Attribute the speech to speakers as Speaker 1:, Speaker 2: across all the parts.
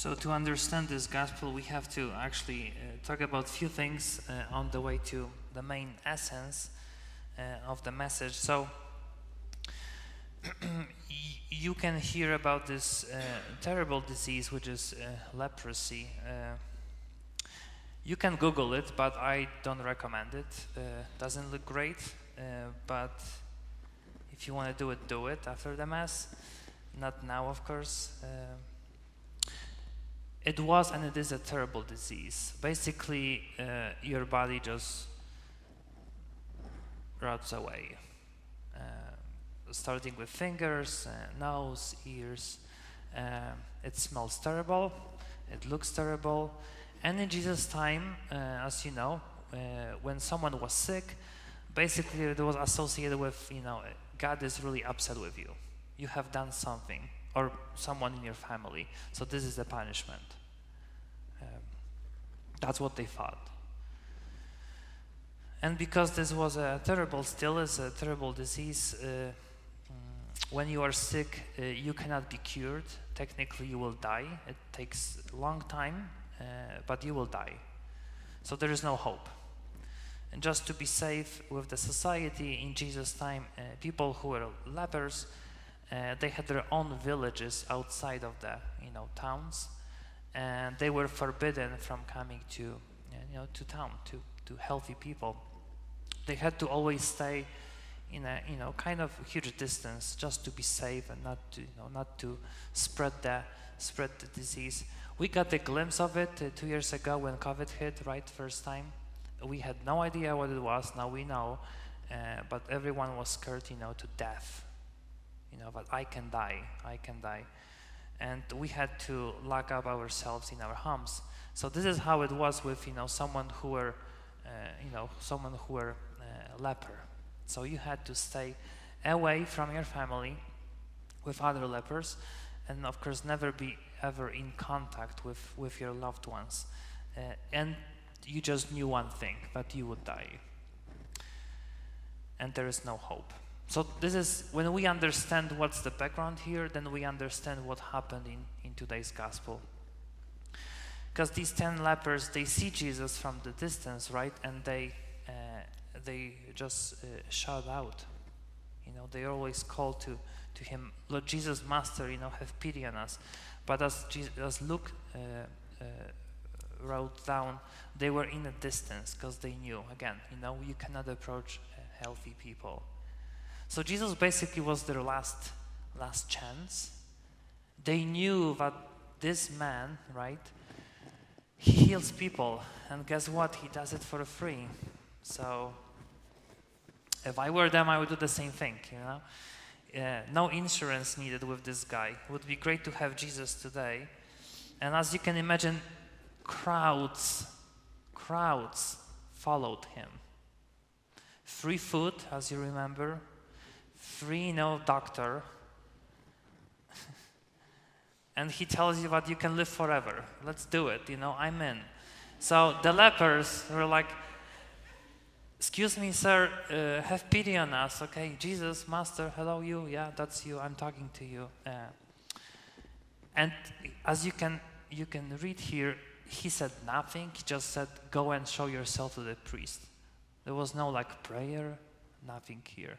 Speaker 1: So to understand this gospel, we have to actually uh, talk about few things uh, on the way to the main essence uh, of the message. So you can hear about this uh, terrible disease, which is uh, leprosy. Uh, you can Google it, but I don't recommend it. Doesn't look great, but if you want to do it, do it after the mass. Not now, of course. It was and it is a terrible disease. Basically, uh, your body just rots away. Uh, starting with fingers, uh, nose, ears. Uh, it smells terrible. It looks terrible. And in Jesus' time, uh, as you know, uh, when someone was sick, basically it was associated with, you know, God is really upset with you. You have done something, or someone in your family. So this is the punishment. Um, that's what they thought. And because this was a terrible, still is a terrible disease, uh, mm, when you are sick, uh, you cannot be cured. Technically, you will die. It takes a long time, uh, but you will die. So there is no hope. And just to be safe with the society in Jesus' time, uh, people who were lepers, uh, they had their own villages outside of the you know towns, and they were forbidden from coming to you know to town to to healthy people. They had to always stay in a you know kind of huge distance just to be safe and not to you know not to spread the spread the disease. We got a glimpse of it uh, two years ago when COVID hit, right, first time. We had no idea what it was. Now we know, uh, but everyone was scared, you know, to death. You know, but I can die. I can die, and we had to lock up ourselves in our homes. So this is how it was with you know someone who were, uh, you know, someone who were uh, leper. So you had to stay away from your family with other lepers, and of course never be ever in contact with with your loved ones, uh, and you just knew one thing that you would die, and there is no hope. So this is when we understand what's the background here, then we understand what happened in, in today's gospel. Because these ten lepers, they see Jesus from the distance, right, and they uh, they just uh, shout out. You know, they always call to to him, Lord Jesus, Master, you know, have pity on us. But as Jesus, as Luke uh, uh, wrote down, they were in a distance because they knew. Again, you know, you cannot approach uh, healthy people. So Jesus basically was their last last chance. They knew that this man, right, he heals people, and guess what? He does it for free. So if I were them, I would do the same thing, you know. Uh, no insurance needed with this guy. It would be great to have Jesus today. And as you can imagine, crowds, crowds followed him. Free food, as you remember, free no doctor. and he tells you that you can live forever. Let's do it, you know, I'm in. So the lepers were like, Excuse me, sir, uh, have pity on us, okay? Jesus, Master, hello, you. Yeah, that's you. I'm talking to you. Uh, and as you can you can read here, he said nothing. He just said, "Go and show yourself to the priest." There was no like prayer, nothing here.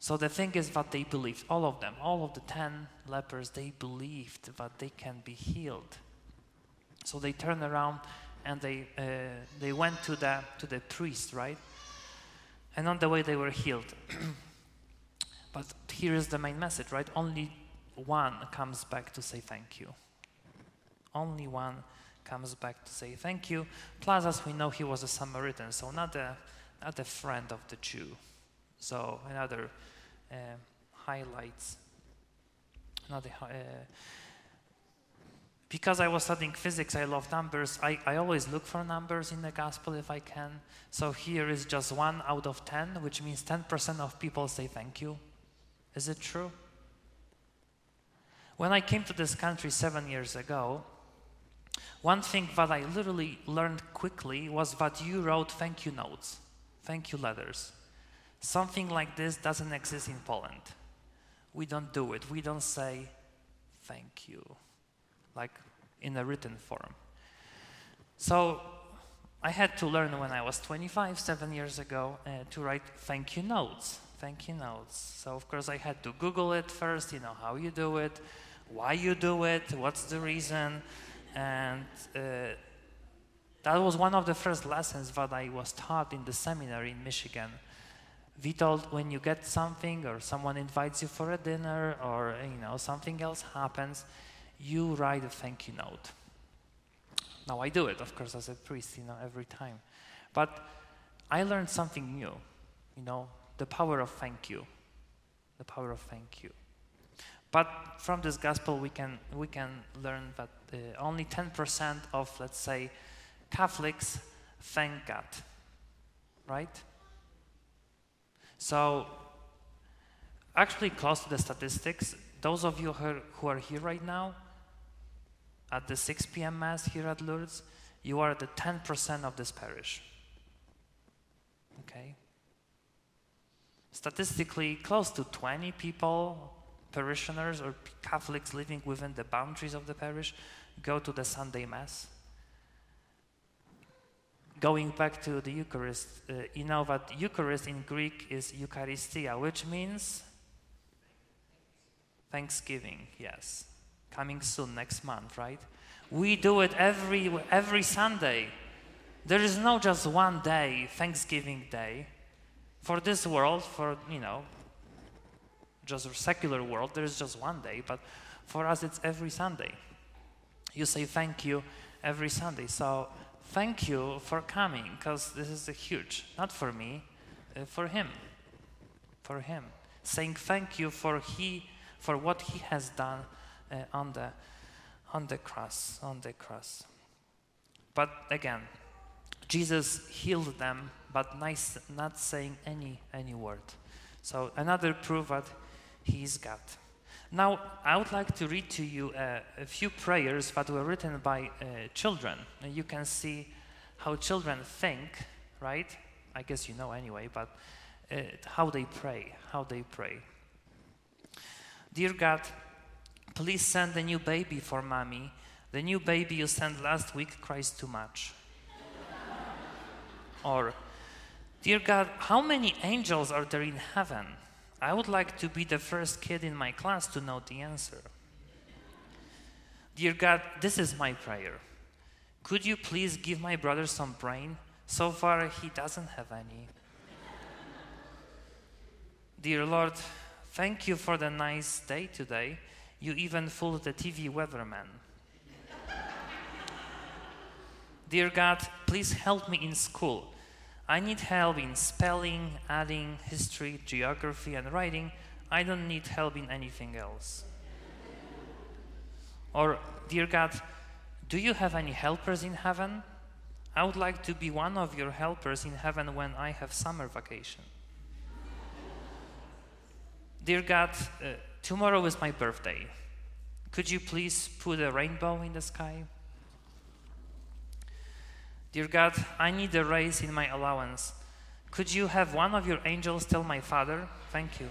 Speaker 1: So the thing is that they believed, all of them, all of the ten lepers, they believed that they can be healed. So they turned around and they uh, they went to the to the priest, right? And on the way they were healed. but here is the main message, right? Only one comes back to say thank you. Only one comes back to say thank you. Plus, as we know, he was a Samaritan, so not a not a friend of the Jew. So another uh, highlights. Another. Uh, because I was studying physics, I love numbers. I, I always look for numbers in the gospel if I can. So here is just one out of 10, which means 10% of people say thank you. Is it true? When I came to this country seven years ago, one thing that I literally learned quickly was that you wrote thank you notes, thank you letters. Something like this doesn't exist in Poland. We don't do it. We don't say thank you, like in a written form. So I had to learn when I was 25, seven years ago, uh, to write thank you notes. Thank you notes. So of course I had to Google it first, you know, how you do it, why you do it, what's the reason, and uh, that was one of the first lessons that I was taught in the seminary in Michigan. We told when you get something or someone invites you for a dinner or you know something else happens, you write a thank you note. Now I do it, of course, as a priest, you know, every time. But I learned something new, you know, the power of thank you. The power of thank you. But from this gospel, we can we can learn that uh, only 10% of, let's say, Catholics thank God, right? So, actually, close to the statistics, those of you who are here right now, at the 6 p.m. Mass here at Lourdes, you are the 10% of this parish. Okay? Statistically, close to 20 people, parishioners or Catholics living within the boundaries of the parish, go to the Sunday Mass. Going back to the Eucharist, uh, you know that Eucharist in Greek is Eucharistia, which means thanksgiving, yes coming soon next month, right? We do it every every Sunday. There is no just one day, Thanksgiving Day. For this world, for you know, just a secular world, there is just one day, but for us it's every Sunday. You say thank you every Sunday. So thank you for coming, because this is a huge, not for me, uh, for him. For him. Saying thank you for he for what he has done uh, on the on the cross, on the cross. But again, Jesus healed them, but nice, not saying any any word. So another proof that He is God. Now, I would like to read to you uh, a few prayers that were written by uh, children. And you can see how children think, right? I guess you know anyway, but uh, how they pray, how they pray. Dear God, Please send a new baby for mommy. The new baby you sent last week cries too much. or, Dear God, how many angels are there in heaven? I would like to be the first kid in my class to know the answer. Dear God, this is my prayer. Could you please give my brother some brain? So far, he doesn't have any. Dear Lord, thank you for the nice day today. You even fooled the TV weatherman. Dear God, please help me in school. I need help in spelling, adding, history, geography, and writing. I don't need help in anything else. Or, Dear God, do you have any helpers in heaven? I would like to be one of your helpers in heaven when I have summer vacation. Dear God, uh, Tomorrow is my birthday. Could you please put a rainbow in the sky? Dear God, I need a raise in my allowance. Could you have one of your angels tell my father? Thank you.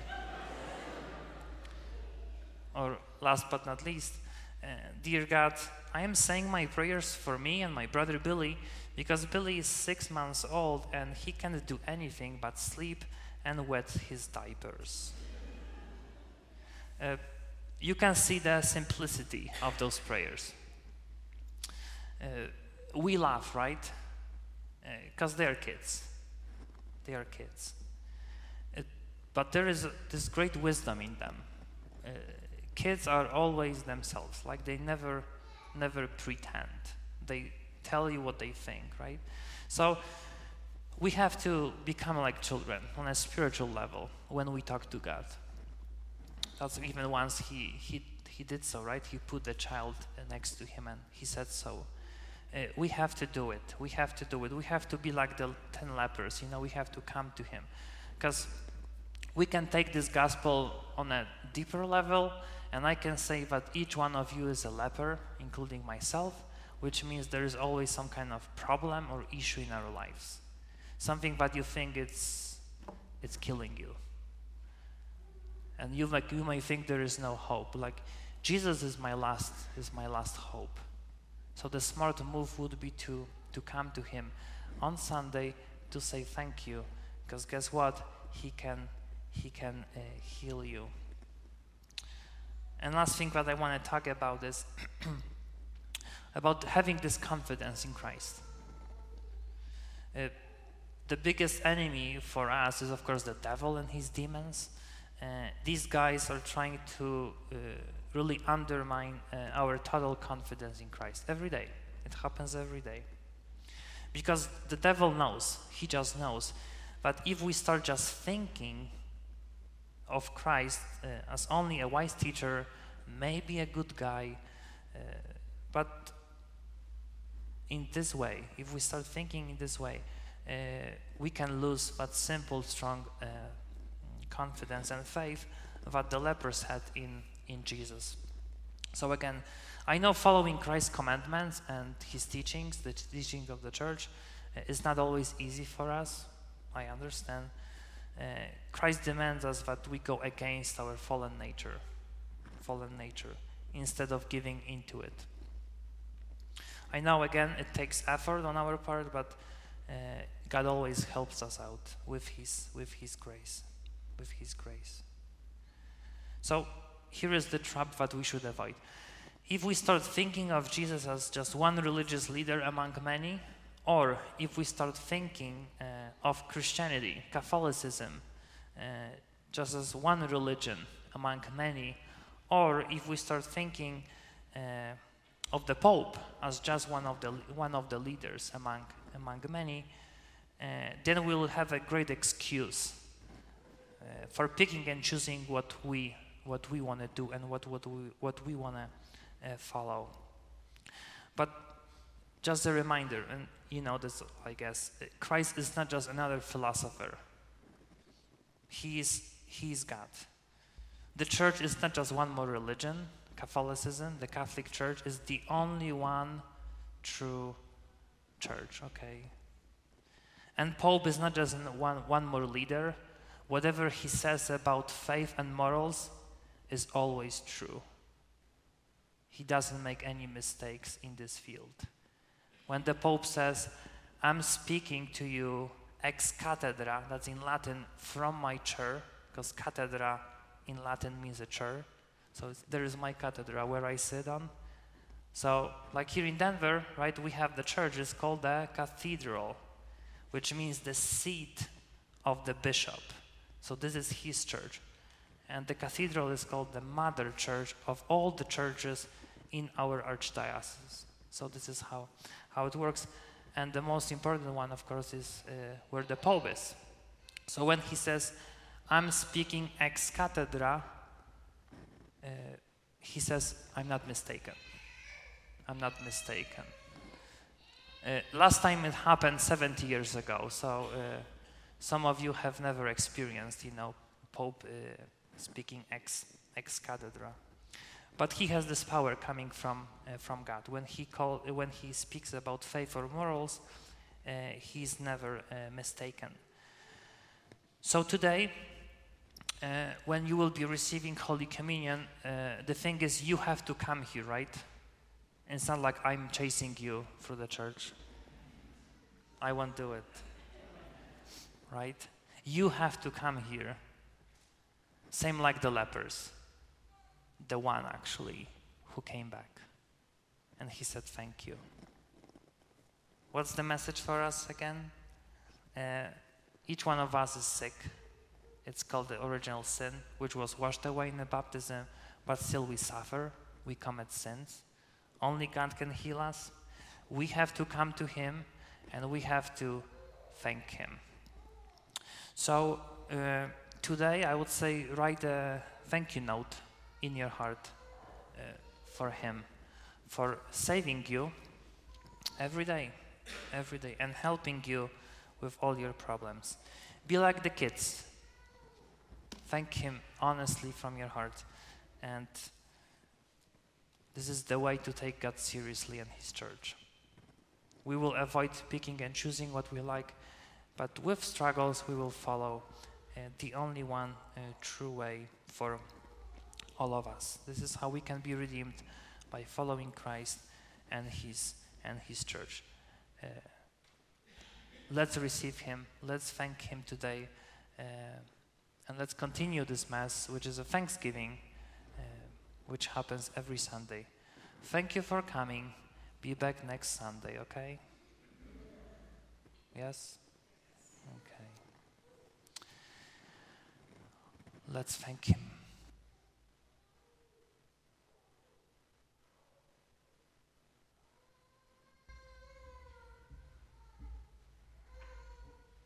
Speaker 1: or last but not least, uh, dear God, I am saying my prayers for me and my brother Billy because Billy is six months old and he can't do anything but sleep and wet his diapers. Uh, you can see the simplicity of those prayers. Uh, we laugh, right? Because uh, they're kids. They are kids. It, but there is a, this great wisdom in them. Uh, kids are always themselves, like they never, never pretend. They tell you what they think, right? So we have to become like children on a spiritual level when we talk to God. That's even once he, he, he did so, right? He put the child next to him and he said so. Uh, we have to do it. We have to do it. We have to be like the 10 lepers, you know, we have to come to him. Because we can take this gospel on a deeper level, and I can say that each one of you is a leper, including myself, which means there is always some kind of problem or issue in our lives. Something that you think it's, it's killing you and you like you may think there is no hope like Jesus is my last is my last hope. So the smart move would be to to come to him on Sunday to say thank you because guess what? He can he can uh, heal you. And last thing that I want to talk about is about having this confidence in Christ. Uh, the biggest enemy for us is, of course, the devil and his demons. Uh, these guys are trying to uh, really undermine uh, our total confidence in Christ every day. It happens every day. Because the devil knows, he just knows. But if we start just thinking of Christ uh, as only a wise teacher, maybe a good guy, uh, but in this way, if we start thinking in this way, uh, we can lose that simple, strong confidence and faith that the lepers had in, in Jesus. So again, I know following Christ's commandments and his teachings, the teaching of the church, uh, is not always easy for us. I understand. Uh, Christ demands us that we go against our fallen nature, fallen nature, instead of giving into it. I know again it takes effort on our part, but uh, God always helps us out with His with His grace, with His grace. So here is the trap that we should avoid. If we start thinking of Jesus as just one religious leader among many, or if we start thinking uh, of Christianity, Catholicism, uh, just as one religion among many, or if we start thinking uh, of the Pope as just one of the, one of the leaders among, among many, uh, then we will have a great excuse for picking and choosing what we, what we want to do and what, what we, what we want to uh, follow. But just a reminder, and you know this, I guess, Christ is not just another philosopher. He is, he is God. The church is not just one more religion. Catholicism, the Catholic Church, is the only one true church, okay? And Pope is not just one, one more leader. Whatever he says about faith and morals is always true. He doesn't make any mistakes in this field. When the Pope says, I'm speaking to you ex cathedra, that's in Latin, from my chair, because cathedra in Latin means a chair. So there is my cathedra where I sit on. So, like here in Denver, right, we have the church, it's called the cathedral, which means the seat of the bishop. So, this is his church. And the cathedral is called the mother church of all the churches in our archdiocese. So, this is how, how it works. And the most important one, of course, is uh, where the Pope is. So, when he says, I'm speaking ex cathedra, uh, he says, I'm not mistaken. I'm not mistaken. Uh, last time it happened 70 years ago, so uh, some of you have never experienced, you know, Pope uh, speaking ex, ex cathedra. But he has this power coming from, uh, from God. When he, call, when he speaks about faith or morals, uh, he's never mistaken. So today, uh, when you will be receiving Holy Communion, uh, the thing is, you have to come here, right? It's not like I'm chasing you through the church. I won't do it. Right? You have to come here. Same like the lepers. The one actually who came back. And he said, Thank you. What's the message for us again? Uh, each one of us is sick it's called the original sin, which was washed away in the baptism, but still we suffer, we commit sins. Only God can heal us. We have to come to Him and we have to thank Him. So uh, today I would say write a thank you note in your heart uh, for Him, for saving you every day, every day, and helping you with all your problems. Be like the kids Thank Him honestly from your heart. And this is the way to take God seriously and His church. We will avoid picking and choosing what we like, but with struggles, we will follow uh, the only one uh, true way for all of us. This is how we can be redeemed by following Christ and His and His church. Uh, let's receive Him. Let's thank Him today, uh, and let's continue this Mass, which is a Thanksgiving, uh, which happens every Sunday. Thank you for coming. Be back next Sunday, okay? Yes? Let's thank Him.